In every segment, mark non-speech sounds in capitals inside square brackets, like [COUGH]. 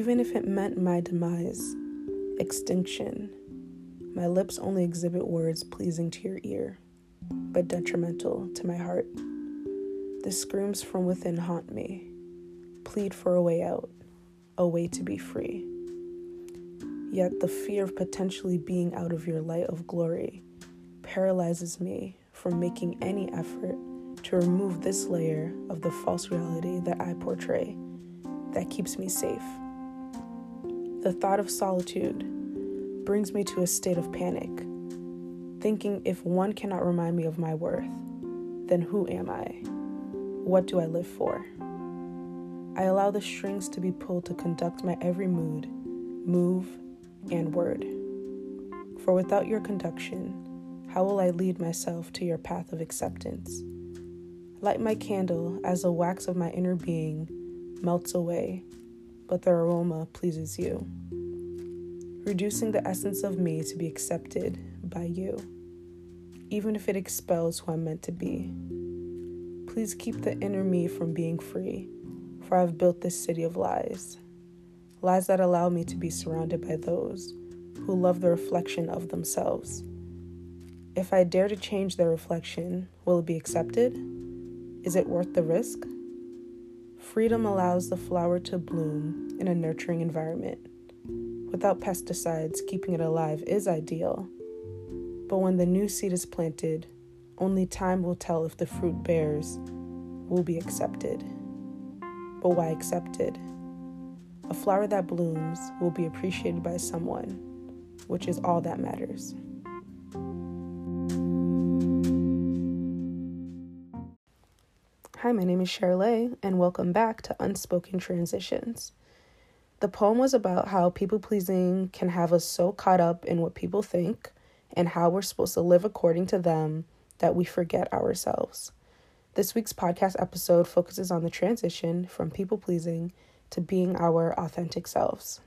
even if it meant my demise, extinction. My lips only exhibit words pleasing to your ear, but detrimental to my heart. The screams from within haunt me, plead for a way out, a way to be free. Yet the fear of potentially being out of your light of glory paralyzes me from making any effort to remove this layer of the false reality that I portray that keeps me safe. The thought of solitude brings me to a state of panic, thinking if one cannot remind me of my worth, then who am I? What do I live for? I allow the strings to be pulled to conduct my every mood, move, and word. For without your conduction, how will I lead myself to your path of acceptance? Light my candle as the wax of my inner being melts away, but their aroma pleases you. Reducing the essence of me to be accepted by you, even if it expels who I'm meant to be. Please keep the inner me from being free, for I've built this city of lies. Lies that allow me to be surrounded by those who love the reflection of themselves. If I dare to change their reflection, will it be accepted? Is it worth the risk? Freedom allows the flower to bloom in a nurturing environment. Without pesticides, keeping it alive is ideal. But when the new seed is planted, only time will tell if the fruit bears will be accepted. But why accepted? A flower that blooms will be appreciated by someone, which is all that matters. Hi, my name is Charlotte, and welcome back to Unspoken Transitions. The poem was about how people pleasing can have us so caught up in what people think and how we're supposed to live according to them that we forget ourselves. This week's podcast episode focuses on the transition from people pleasing to being our authentic selves.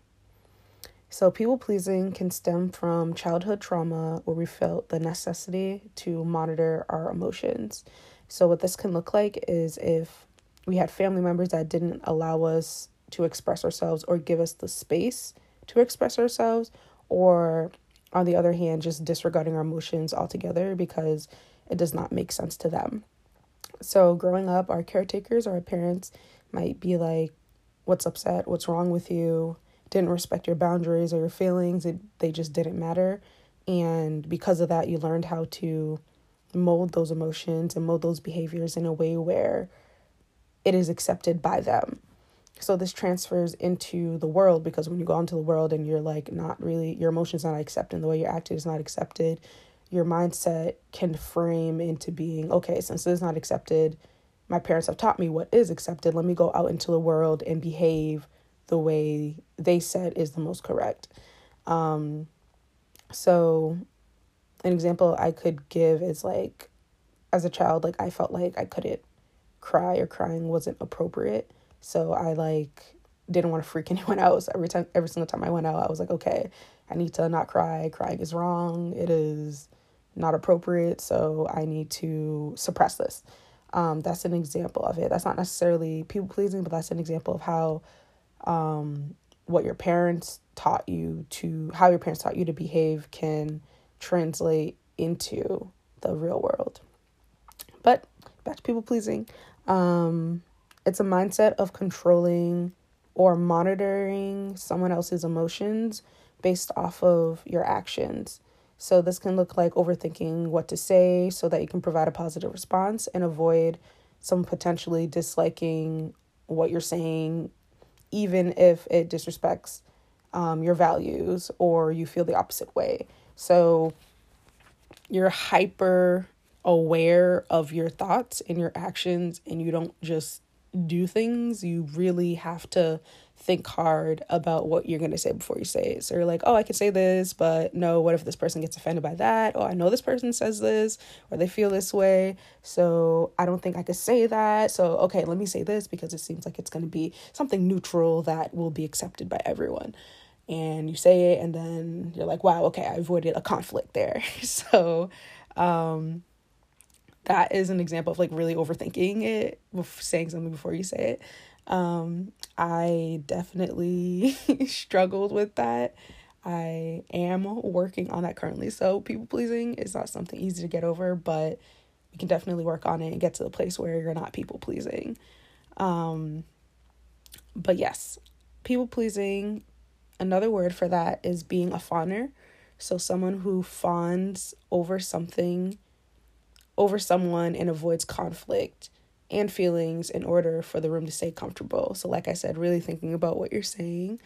So, people pleasing can stem from childhood trauma where we felt the necessity to monitor our emotions so, what this can look like is if we had family members that didn't allow us to express ourselves or give us the space to express ourselves, or on the other hand, just disregarding our emotions altogether because it does not make sense to them. So, growing up, our caretakers or our parents might be like, What's upset? What's wrong with you? Didn't respect your boundaries or your feelings. It, they just didn't matter. And because of that, you learned how to mold those emotions and mold those behaviors in a way where it is accepted by them. So this transfers into the world because when you go into the world and you're like not really your emotions not accepted, the way you're acted is not accepted, your mindset can frame into being okay, since this is not accepted, my parents have taught me what is accepted. Let me go out into the world and behave the way they said is the most correct. Um, so an example I could give is like as a child like I felt like I couldn't cry or crying wasn't appropriate. So I like didn't want to freak [LAUGHS] anyone out. So every time every single time I went out, I was like, okay, I need to not cry. Crying is wrong. It is not appropriate. So I need to suppress this. Um, that's an example of it. That's not necessarily people pleasing, but that's an example of how um, what your parents taught you to how your parents taught you to behave can translate into the real world. But back to people pleasing. Um, it's a mindset of controlling or monitoring someone else's emotions based off of your actions. So, this can look like overthinking what to say so that you can provide a positive response and avoid some potentially disliking what you're saying, even if it disrespects um, your values or you feel the opposite way. So you're hyper aware of your thoughts and your actions, and you don't just do things. You really have to think hard about what you're going to say before you say it. So you're like, oh, I could say this, but no, what if this person gets offended by that? Oh, I know this person says this or they feel this way. So I don't think I could say that. So, okay, let me say this because it seems like it's going to be something neutral that will be accepted by everyone and you say it and then you're like wow okay i avoided a conflict there [LAUGHS] so um that is an example of like really overthinking it, saying something before you say it. Um, I definitely [LAUGHS] struggled with that. I am working on that currently. So, people pleasing is not something easy to get over, but you can definitely work on it and get to the place where you're not people pleasing. Um, but yes, people pleasing, another word for that is being a fawner. So, someone who fawns over something, over someone, and avoids conflict and feelings in order for the room to stay comfortable. So, like I said, really thinking about what you're saying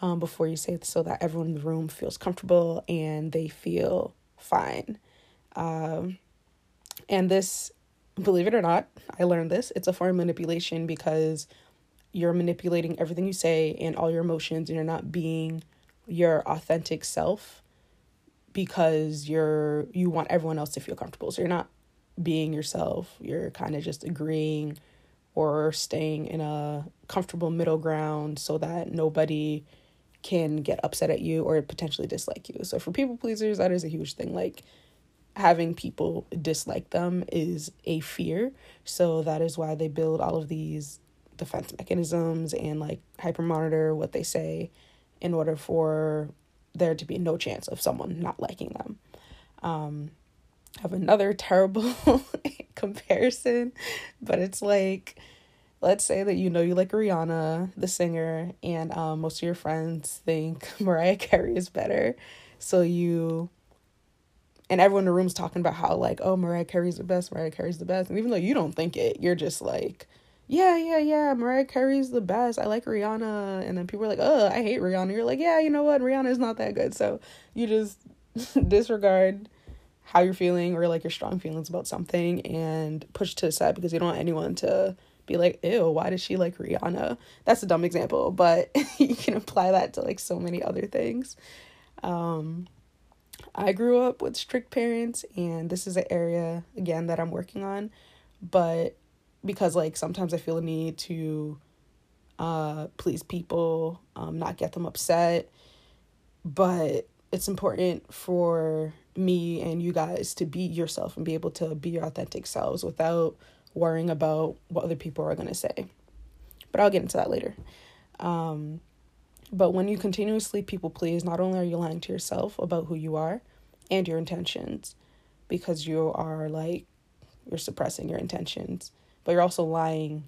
um, before you say it so that everyone in the room feels comfortable and they feel fine. Um, and this, believe it or not, I learned this. It's a form of manipulation because you're manipulating everything you say and all your emotions, and you're not being your authentic self because you're you want everyone else to feel comfortable. So you're not being yourself. You're kind of just agreeing or staying in a comfortable middle ground so that nobody can get upset at you or potentially dislike you. So for people pleasers, that is a huge thing. Like having people dislike them is a fear. So that is why they build all of these defense mechanisms and like hyper monitor what they say in order for there to be no chance of someone not liking them. Um, I have another [LAUGHS] terrible [LAUGHS] comparison, but it's like, let's say that you know you like Rihanna, the singer, and um, most of your friends think [LAUGHS] Mariah Carey is better. So you and everyone in the room's talking about how like oh mariah carey's the best mariah carey's the best and even though you don't think it you're just like yeah yeah yeah mariah carey's the best. I like rihanna. And then people are like oh i hate rihanna. You're like yeah you know what? Rihanna is not that good. So you just [LAUGHS] disregard how you're feeling or like your strong feelings about something and push to the side because you don't want anyone to be like, ew, why does she like Rihanna? That's a dumb example, but [LAUGHS] you can apply that to like so many other things. Um, I grew up with strict parents, and this is an area again that I'm working on, but because like sometimes I feel a need to uh, please people, um, not get them upset, but it's important for me and you guys to be yourself and be able to be your authentic selves without worrying about what other people are going to say. But I'll get into that later. Um, but when you continuously people please, not only are you lying to yourself about who you are and your intentions, because you are like, you're suppressing your intentions, but you're also lying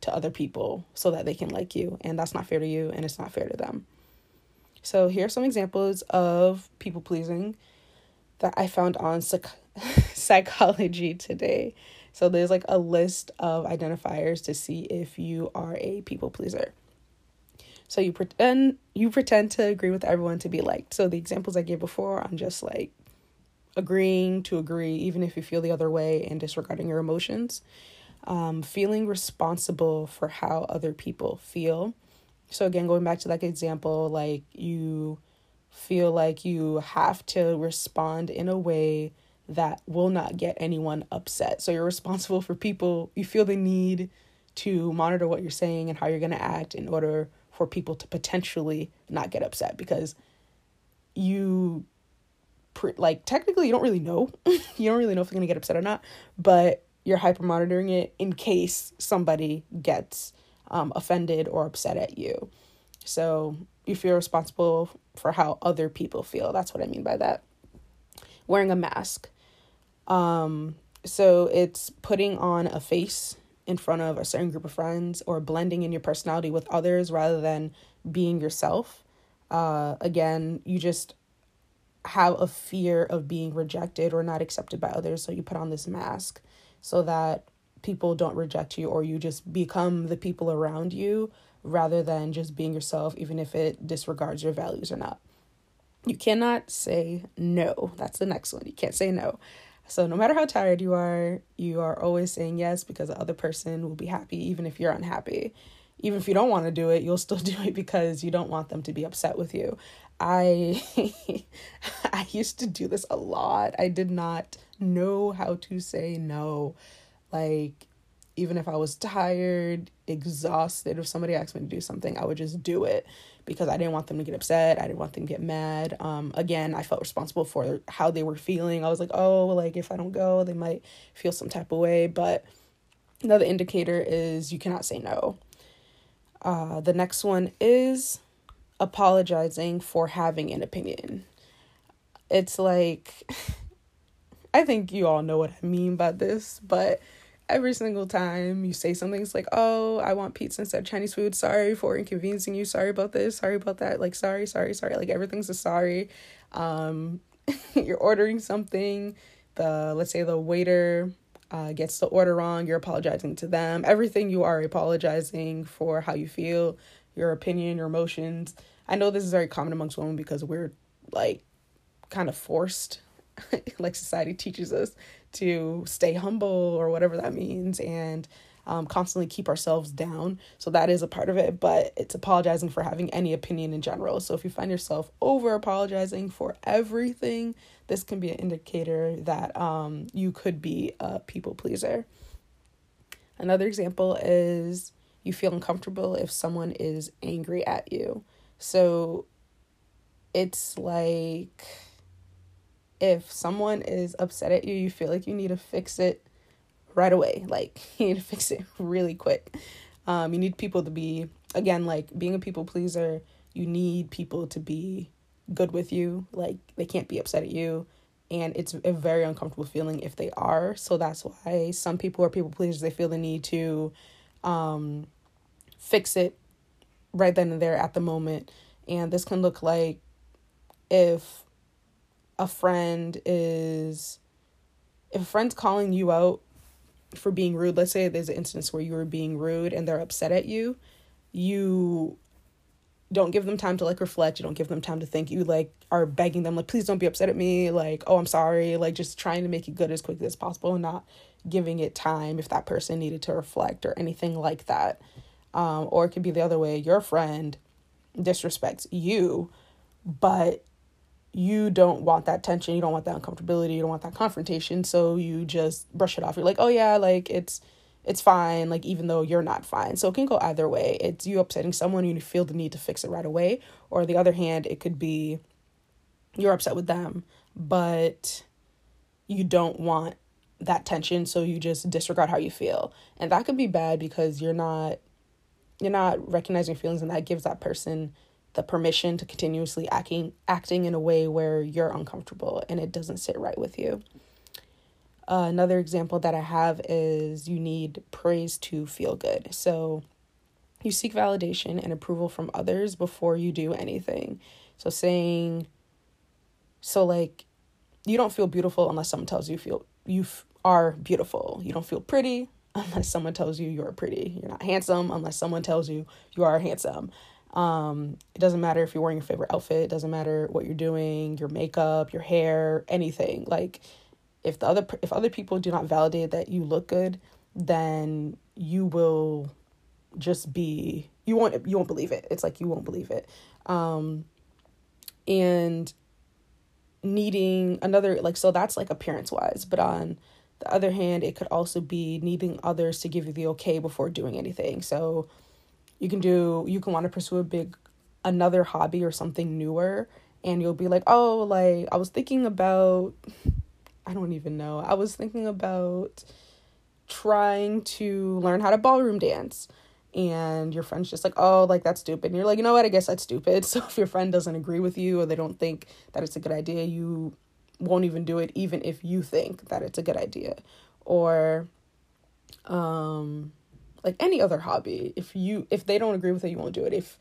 to other people so that they can like you. And that's not fair to you and it's not fair to them. So, here are some examples of people pleasing that I found on psych- [LAUGHS] psychology today. So, there's like a list of identifiers to see if you are a people pleaser. So you pretend you pretend to agree with everyone to be liked. So the examples I gave before, I'm just like agreeing to agree, even if you feel the other way, and disregarding your emotions. Um, feeling responsible for how other people feel. So again, going back to that example, like you feel like you have to respond in a way that will not get anyone upset. So you're responsible for people, you feel the need to monitor what you're saying and how you're going to act in order for people to potentially not get upset because you like technically you don't really know [LAUGHS] you don't really know if they're going to get upset or not but you're hyper monitoring it in case somebody gets um, offended or upset at you so you feel responsible for how other people feel that's what i mean by that wearing a mask um so it's putting on a face in front of a certain group of friends or blending in your personality with others rather than being yourself. Uh, again, you just have a fear of being rejected or not accepted by others. So you put on this mask so that people don't reject you or you just become the people around you rather than just being yourself, even if it disregards your values or not. You cannot say no. That's the next one. You can't say no. So no matter how tired you are, you are always saying yes because the other person will be happy even if you're unhappy. Even if you don't want to do it, you'll still [LAUGHS] do it because you don't want them to be upset with you. I [LAUGHS] I used to do this a lot. I did not know how to say no. Like even if I was tired, exhausted, if somebody asked me to do something, I would just do it because I didn't want them to get upset. I didn't want them to get mad. Um, again, I felt responsible for how they were feeling. I was like, oh, like if I don't go, they might feel some type of way. But another indicator is you cannot say no. Uh, the next one is apologizing for having an opinion. It's like, [LAUGHS] I think you all know what I mean by this, but every single time you say something, it's like, oh, I want pizza instead of Chinese food. Sorry for inconveniencing you. Sorry about this. Sorry about that. Like, sorry, sorry, sorry. Like, everything's a sorry. Um, [LAUGHS] you're ordering something. The, let's say the waiter uh, gets the order wrong. You're apologizing to them. Everything you are apologizing for how you feel, your opinion, your emotions. I know this is very common amongst women because we're like kind of forced [LAUGHS] like society teaches us to stay humble or whatever that means and um, constantly keep ourselves down. So that is a part of it, but it's apologizing for having any opinion in general. So if you find yourself over apologizing for everything, this can be an indicator that um, you could be a people pleaser. Another example is you feel uncomfortable if someone is angry at you. So it's like if someone is upset at you, you feel like you need to fix it right away. [LAUGHS] Like you need to fix it really quick. Um, you need people to be again like being a people pleaser. You need people to be good with you. Like they can't be upset at you, and it's a very uncomfortable feeling if they are. So that's why some people are people pleasers. They feel the need to um, fix it right then and there at the moment, and this can look like if a friend is if a friend's calling you out for being rude, let's say there's an instance where you were being rude and they're upset at you, you don't give them time to like reflect, you don't give them time to think, you like are begging them like please don't be upset at me, like oh I'm sorry, like just trying to make it good as quickly as possible and not giving it time if that person needed to reflect or anything like that. Um, or it could be the other way, your friend disrespects you, but you don't want that tension, you don't want that uncomfortability, you don't want that confrontation, so you just brush it off. You're like, "Oh yeah, like it's it's fine," like even though you're not fine. So it can go either way. It's you upsetting someone you feel the need to fix it right away, or the other hand, it could be you're upset with them, but you don't want that tension, so you just disregard how you feel. And that could be bad because you're not you're not recognizing feelings and that gives that person the permission to continuously acting acting in a way where you're uncomfortable and it doesn't sit right with you. Uh, another example that I have is you need praise to feel good. So you seek validation and approval from others before you do anything. So saying so like you don't feel beautiful unless someone tells you feel you f- are beautiful. You don't feel pretty [LAUGHS] unless someone tells you you're pretty. You're not handsome unless someone tells you you are handsome. Um, it doesn't matter if you're wearing your favorite outfit, it doesn't matter what you're doing, your makeup, your hair, anything. Like if the other if other people do not validate that you look good, then you will just be you won't you won't believe it. It's like you won't believe it. Um and needing another like so that's like appearance wise, but on the other hand, it could also be needing others to give you the okay before doing anything. So you can do you can want to pursue a big another hobby or something newer and you'll be like oh like i was thinking about i don't even know i was thinking about trying to learn how to ballroom dance. And your friend's just like oh like that's stupid. And you're like you know what? I guess that's stupid. [LAUGHS] So if your friend doesn't agree with you or they don't think that it's a good idea you won't even do it even if you think that it's a good idea. Or um like any other hobby if you if they don't agree with it you won't do it. If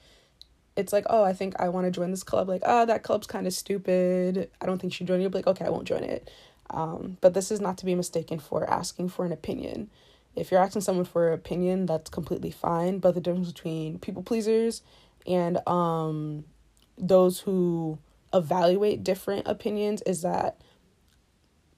it's like oh i think i want to join this club like oh that club's kind of stupid. I don't think you should join it. Like okay i won't join it. Um, but this is not to be mistaken for asking for an opinion. If you're asking someone for an opinion that's completely fine but the difference between people pleasers and um, those who evaluate different opinions is that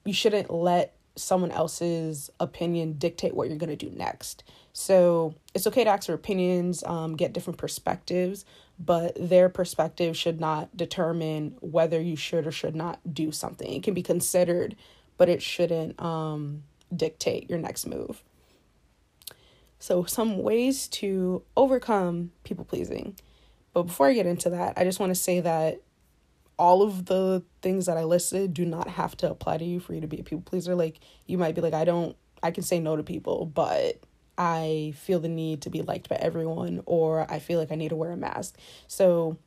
you shouldn't let someone else's opinion dictate what you're going to do next. So it's okay to ask for opinions, um, get different perspectives, but their perspective should not determine whether you should or should not do something. It can be considered, but it shouldn't um, dictate your next move. So, some ways to overcome people pleasing. But before I get into that, I just want to say that all of the things that I listed do not have to apply to you for you to be a people pleaser. Like, you might be like, I don't, I can say no to people, but I feel the need to be liked by everyone, or I feel like I need to wear a mask. So,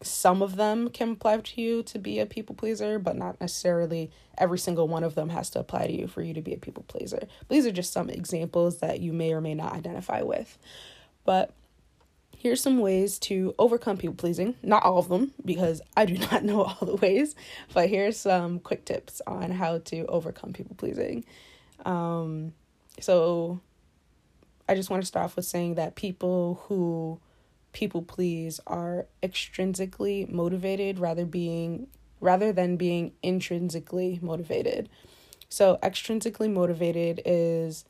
some of them can apply to you to be a people pleaser, but not necessarily every single one of them has to apply to you for you to be a people pleaser. These are just some examples that you may or may not identify with. But here's some ways to overcome people pleasing. Not all of them, because I do [LAUGHS] not know all the ways, but here's some quick tips on how to overcome people pleasing. Um, so I just want to start off with saying that people who people please are extrinsically motivated rather being rather than being intrinsically motivated. So extrinsically motivated is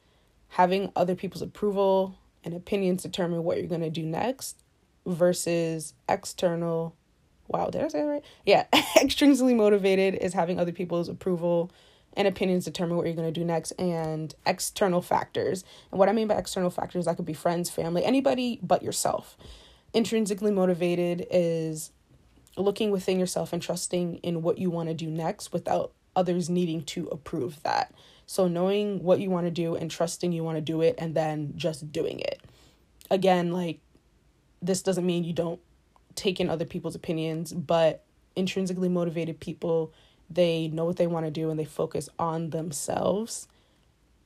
having other people's approval and opinions determine what you're going to do next versus external wow did i say that right? [LAUGHS] Yeah [LAUGHS] extrinsically motivated is having other people's approval and opinions determine what you're going to do next and external factors. And what i mean by external factors that could be friends family anybody but yourself. Intrinsically motivated is looking within yourself and trusting in what you want to do next without others needing to approve that. So, knowing what you want to do and trusting you want to do it and then just doing it. Again, like, this doesn't mean you don't take in other people's opinions, but intrinsically motivated people, they know what they want to do and they focus on themselves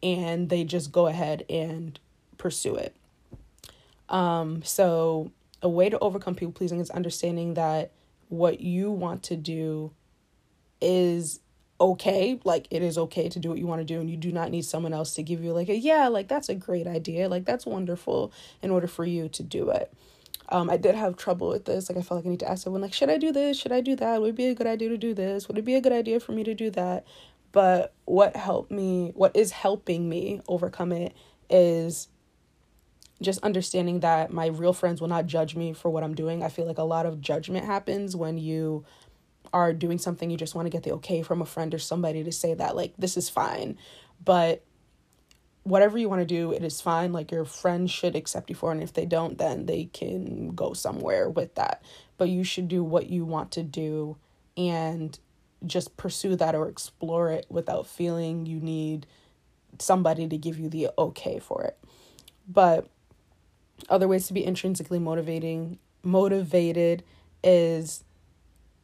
and they just go ahead and pursue it. Um, so a way to overcome people pleasing is understanding that what you want to do is okay like it is okay to do what you want to do and you do not need someone else to give you like a yeah like that's a great idea like that's wonderful in order for you to do it. Um i did have trouble with this like i felt like i need to ask someone like should i do this? Should i do that? Would it be a good idea to do this? Would it be a good idea for me to do that? But what helped me what is helping me overcome it is just understanding that my real friends will not judge me for what I'm doing. I feel like a lot of judgment happens when you are doing something you just want to get the okay from a friend or somebody to say that like this is fine. But whatever you want to do, it is fine. Like your friends should accept you for it. And if they don't, then they can go somewhere with that. But you should do what you want to do and just pursue that or explore it without feeling you need somebody to give you the okay for it. But other ways to be intrinsically motivating motivated is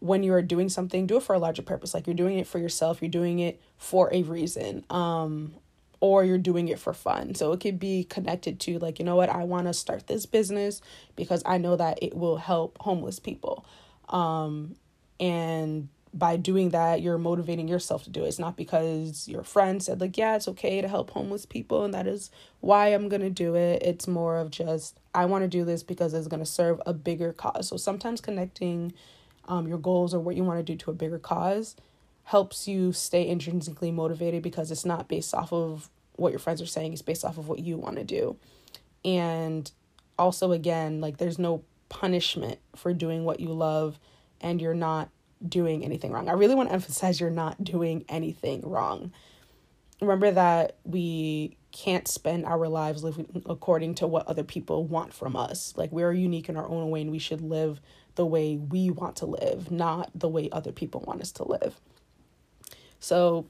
when you are doing something do it for a larger purpose like you're doing it for yourself you're doing it for a reason um or you're doing it for fun so it could be connected to like you know what i want to start this business because i know that it will help homeless people um and by doing that, you're motivating yourself to do it. It's not because your friend said, like, yeah, it's okay to help homeless people, and that is why I'm going to do it. It's more of just, I want to do this because it's going to serve a bigger cause. So sometimes connecting um, your goals or what you want to do to a bigger cause helps you stay intrinsically motivated because it's not based off of what your friends are saying, it's based off of what you want to do. And also, again, like, there's no punishment for doing what you love and you're not doing anything wrong. I really want to emphasize you're not doing anything wrong. Remember that we can't spend our lives living according to what other people want from us. Like we're unique in our own way and we should live the way we want to live, not the way other people want us to live. So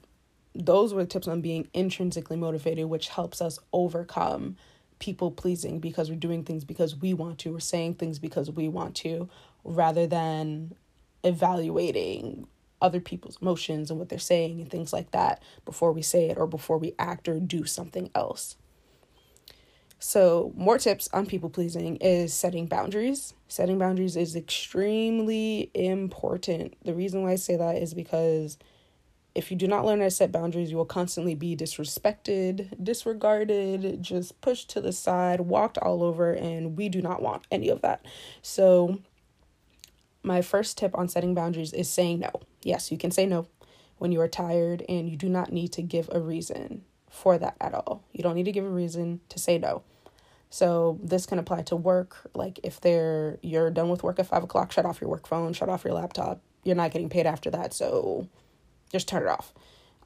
those were the tips on being intrinsically motivated, which helps us overcome people pleasing because we're doing things because we want to, we're saying things because we want to, rather than evaluating other people's emotions and what they're saying and things like that before we say it or before we act or do something else. So, more tips on people pleasing is setting boundaries. Setting boundaries is extremely important. The reason why I say that is because if you do not learn how to set boundaries, you will constantly be disrespected, disregarded, just pushed to the side, walked all over, and we do not want any of that. So, my first tip on setting boundaries is saying no. Yes, you can say no when you are tired, and you do not need to give a reason for that at all. You don't need to give a reason to say no. So this can apply to work. Like if they're you're done with work at five o'clock, shut off your work phone, shut off your laptop. You're not getting paid after that, so just turn it off.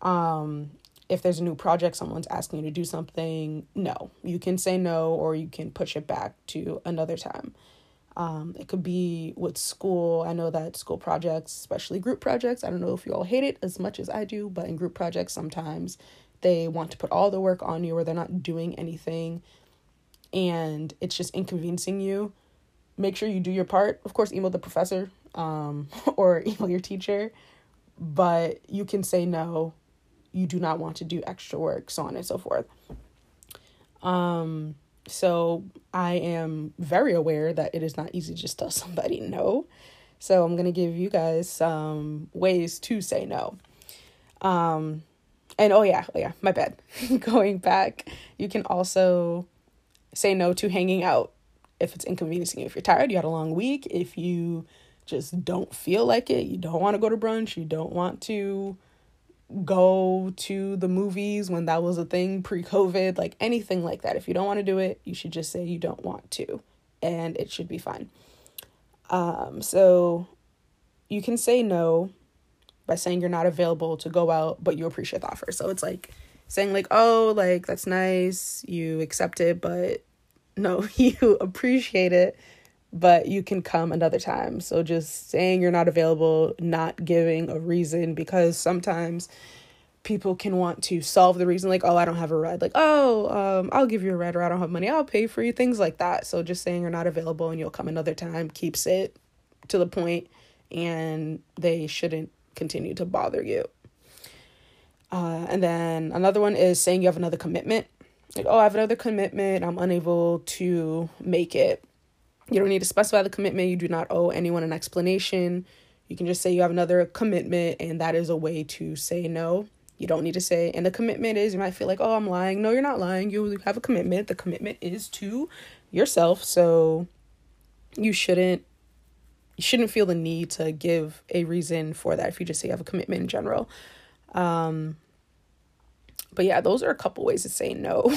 Um, if there's a new project, someone's asking you to do something, no. You can say no or you can push it back to another time. Um, it could be with school. I know that school projects, especially group projects, I don't know if you all hate it as much as I do, but in group projects, sometimes they want to put all the work on you or they're not doing anything and it's just inconveniencing you. Make sure you do your part. Of course, email the professor um, [LAUGHS] or email your teacher, but you can say no. You do not want to do extra work, so on and so forth. Um, so I am very aware that it is not easy to just tell [LAUGHS] somebody no. So I'm gonna give you guys some ways to say no. Um, and oh yeah, oh yeah, my bad. [LAUGHS] Going back, you can also say no to hanging out if it's inconveniencing you. If you're tired, you had a long week, if you just don't feel like it, you don't want to go to brunch, you don't want to go to the movies when that was a thing pre COVID, like anything like that. If you don't want to do it, you should just say you don't want to, and it should be fine. Um, so you can say no by saying you're not available to go out, but you appreciate the offer. So it's like saying, like, oh, like that's nice, you accept it, but [LAUGHS] no, [LAUGHS] you appreciate it, but you can come another time. So just saying you're not available, not giving a reason, because sometimes people can want to solve the reason like oh i don't have a ride like oh um, i'll give you a ride or i don't have money i'll pay for you things like that so just saying you're not available and you'll come another time keeps it to the point and they shouldn't continue to bother you uh, and then another one is saying you have another commitment. Like oh i have another commitment. I'm unable to make it. You don't need to specify the commitment. You do not owe anyone an explanation. You can just say you have another commitment and that is a way to say no. You don't need to say and the commitment is you might feel like oh i'm lying. No you're not lying. You have a commitment. The commitment is to yourself. So you shouldn't you shouldn't feel the need to give a reason for that if you just say you have a commitment in general um but yeah, those are a couple ways to say no.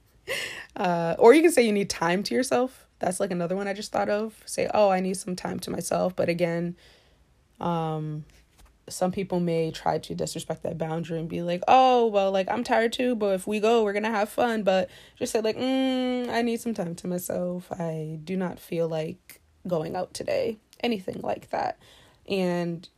[LAUGHS] uh, or you can say you need time to yourself. That's like another one I just thought of. Say, oh, I need some time to myself. But again, um, some people may try to disrespect that boundary and be like, oh, well, like I'm tired too, but if we go, we're gonna have fun. But just say, like, mm, I need some time to myself. I do not feel like going out today. Anything like that. And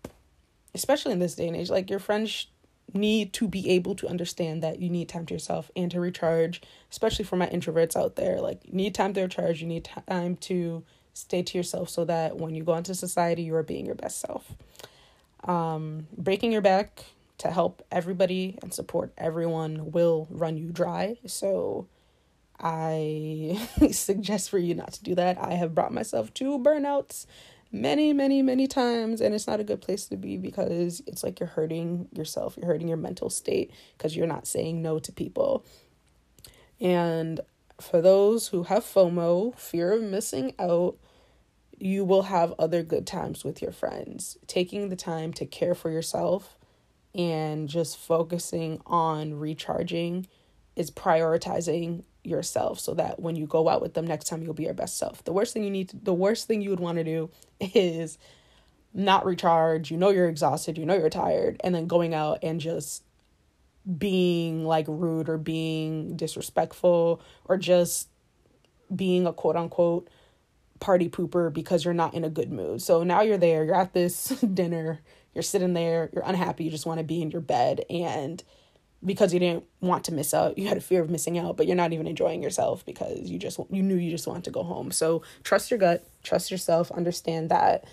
especially in this day and age, like your friends need to be able to understand that you need time to yourself and to recharge, especially for my introverts out there. Like, you need time to recharge, you need time to stay to yourself so that when you go into society, you are being your best self. Um, breaking your back to help everybody and support everyone will run you dry. So, I [LAUGHS] suggest for you not to do that. I have brought myself to burnouts many, many, many times. And it's not a good place to be because it's like you're hurting yourself, you're hurting your mental state because you're not saying no to people. And for those who have FOMO, fear of missing out, you will have other good times with your friends. Taking the time to care for yourself and just focusing on recharging is prioritizing yourself so that when you go out with them next time you'll be your best self. The worst thing you need to, the worst thing you would want to do [LAUGHS] is not recharge, you know you're exhausted, you know you're tired. And then going out and just being like rude or being disrespectful or just being a quote unquote party pooper because you're not in a good mood. So now you're there, you're at this [LAUGHS] dinner, you're sitting there, you're unhappy, you just want to be in your bed. And because you didn't want to miss out. You had a fear of missing out but you're not even enjoying yourself because you just you knew you just want to go home. So trust your gut trust yourself understand that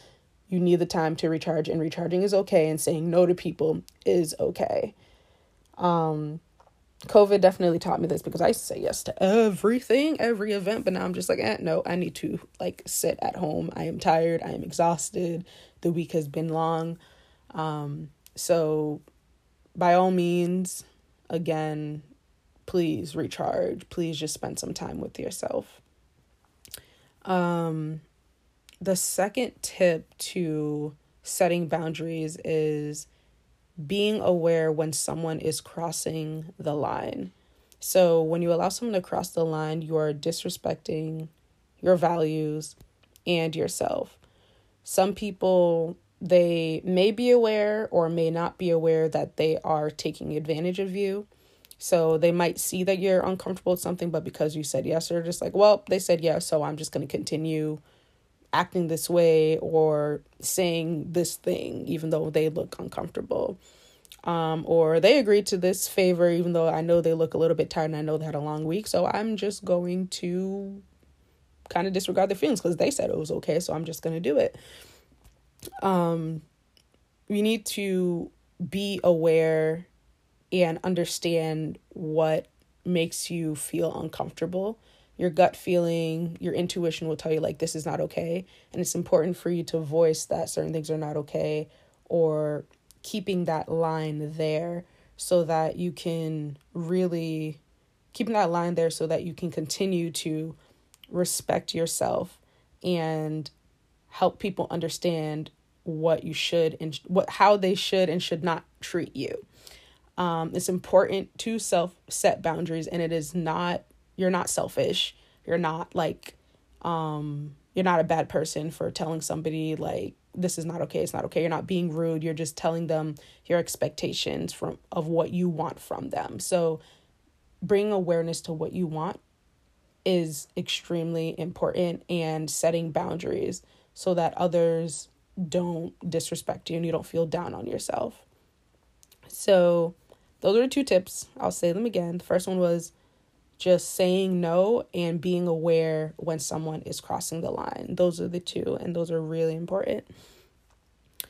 you need the time to recharge and recharging is okay and saying no to people is okay. Um covid definitely taught me this because i say yes to everything every event but now i'm just like eh, no i need to like sit at home. I am tired. I am exhausted. The week has been long. Um so by all means again, please recharge. Please just spend some time with yourself. Um, the second tip to setting boundaries is being aware when someone is crossing the line. So, when you allow someone to cross the line, you are disrespecting your values and yourself. Some people they may be aware or may not be aware that they are taking advantage of you. So they might see that you're uncomfortable with something, but because you said yes, they're just like, well, they said yes, so I'm just going to continue acting this way or saying this thing, even though they look uncomfortable. Um, or they agreed to this favor, even though I know they look a little bit tired and I know they had a long week. So I'm just going to kind of disregard their feelings because they said it was okay. So I'm just going to do it um, we need to be aware and understand what makes you feel uncomfortable. Your gut feeling, your intuition will tell you, like, this is not okay. And it's important for you to voice that certain things are not okay or keeping that line there so that you can really keeping that line there so that you can continue to respect yourself and help people understand what you should and what how they should and should not treat you. Um, it's important to self set boundaries, and it is not you're not selfish. You're not like um, you're not a bad person for telling somebody like this is not okay. It's not okay. You're not being rude. You're just telling them your expectations from of what you want from them. So bring awareness to what you want is extremely important and setting boundaries so that others don't disrespect you and you don't feel down on yourself. So, those are the two tips. I'll say them again. The first one was just saying no and being aware when someone is crossing the line. Those are the two, and those are really important.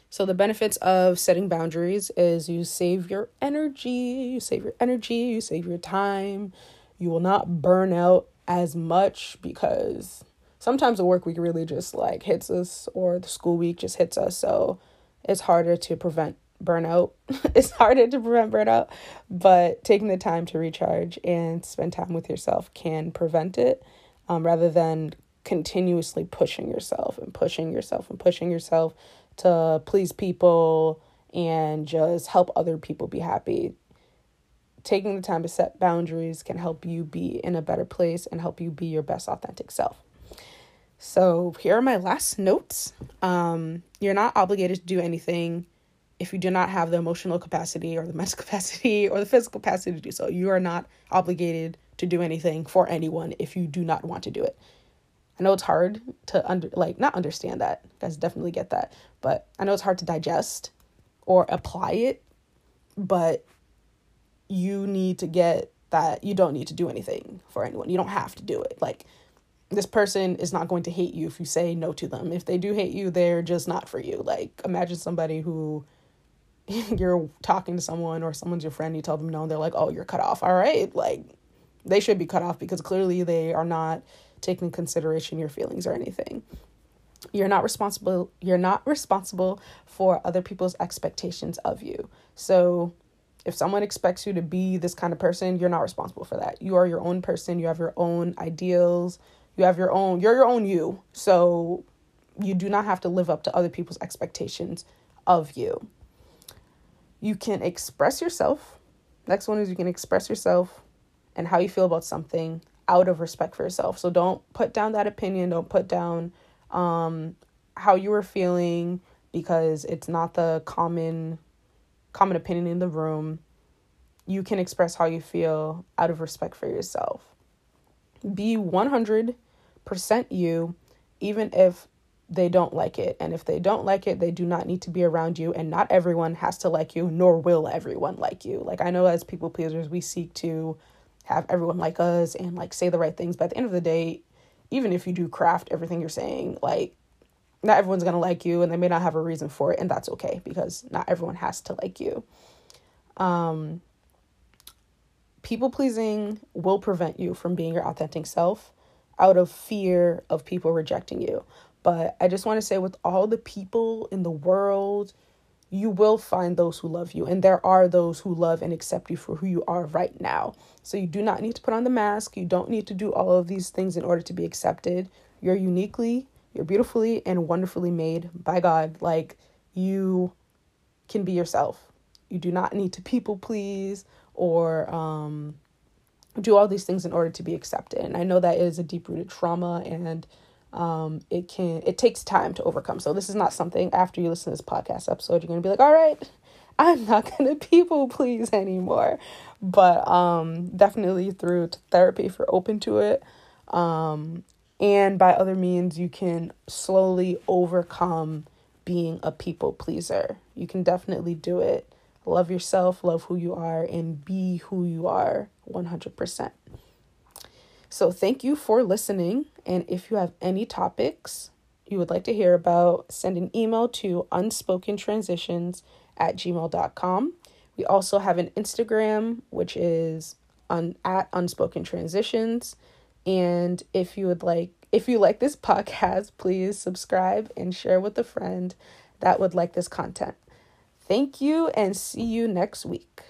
So, the benefits of setting boundaries is you save your energy, you save your energy, you save your time. You will not burn out as much because sometimes the work week really just like hits us or the school week just hits us so it's harder to prevent burnout. [LAUGHS] It's harder to prevent burnout but taking the time to recharge and spend time with yourself can prevent it um, rather than continuously pushing yourself and pushing yourself and pushing yourself to please people and just help other people be happy. Taking the time to set boundaries can help you be in a better place and help you be your best authentic self so here are my last notes. Um, you're not obligated to do anything if you do not have the emotional capacity or the mental [LAUGHS] capacity or the physical capacity to do so. You are not obligated to do anything for anyone if you do not want to do it. I know it's hard to under like not understand that. You guys definitely get that. But I know it's hard to digest or apply it, but you need to get that you don't need to do anything for anyone. You don't have to do it. Like this person is not going to hate you if you say no to them. If they do hate you, they're just not for you. Like imagine somebody who [LAUGHS] you're talking to someone or someone's your friend, you tell them no, and they're like, "Oh, you're cut off." All right, like they should be cut off because clearly they are not taking consideration your feelings or anything. You're not responsible you're not responsible for other people's expectations of you. So if someone expects you to be this kind of person, you're not responsible for that. You are your own person, you have your own ideals, you have your own, you're your own you. So you do not have to live up to other people's expectations of you. You can express yourself. Next one is you can express yourself and how you feel about something out of respect for yourself. So don't put down that opinion, don't put down um, how you were feeling because it's not the common common opinion in the room. You can express how you feel out of respect for yourself. Be 100 present you even if they don't like it. And if they don't like it, they do not need to be around you. And not everyone has to like you, nor will everyone like you. Like, I know as people pleasers, we seek to have everyone like us and like say the right things. But at the end of the day, even if you do craft everything you're saying, like, not everyone's gonna like you and they may not have a reason for it. And that's okay because not everyone has to like you. Um, people pleasing will prevent you from being your authentic self out of fear of people rejecting you. But I just want to say, with all the people in the world, you will find those who love you. And there are those who love and accept you for who you are right now. So you do not need to put on the mask. You don't need to do all of these things in order to be accepted. You're uniquely, you're beautifully and wonderfully made by God. Like you can be yourself. You do not need to people please or um, do all these things in order to be accepted. And I know that is a deep rooted trauma and um, it can it takes time to overcome. So this is not something after you listen to this podcast episode you're gonna be like, all right, [LAUGHS] I'm not gonna people please anymore. But um, definitely through therapy if you're open to it. Um, and by other means, you can slowly overcome being a people pleaser. You can definitely do it. Love yourself, love who you are, and be who you are 100%. So, thank you for listening. And if you have any topics you would like to hear about, send an email to unspokentransitions at gmail.com. We also have an Instagram, which is on at unspoken transitions. And if you would like, if you like this [LAUGHS] podcast, please subscribe and share with a friend that would like this content. Thank you and see you next week.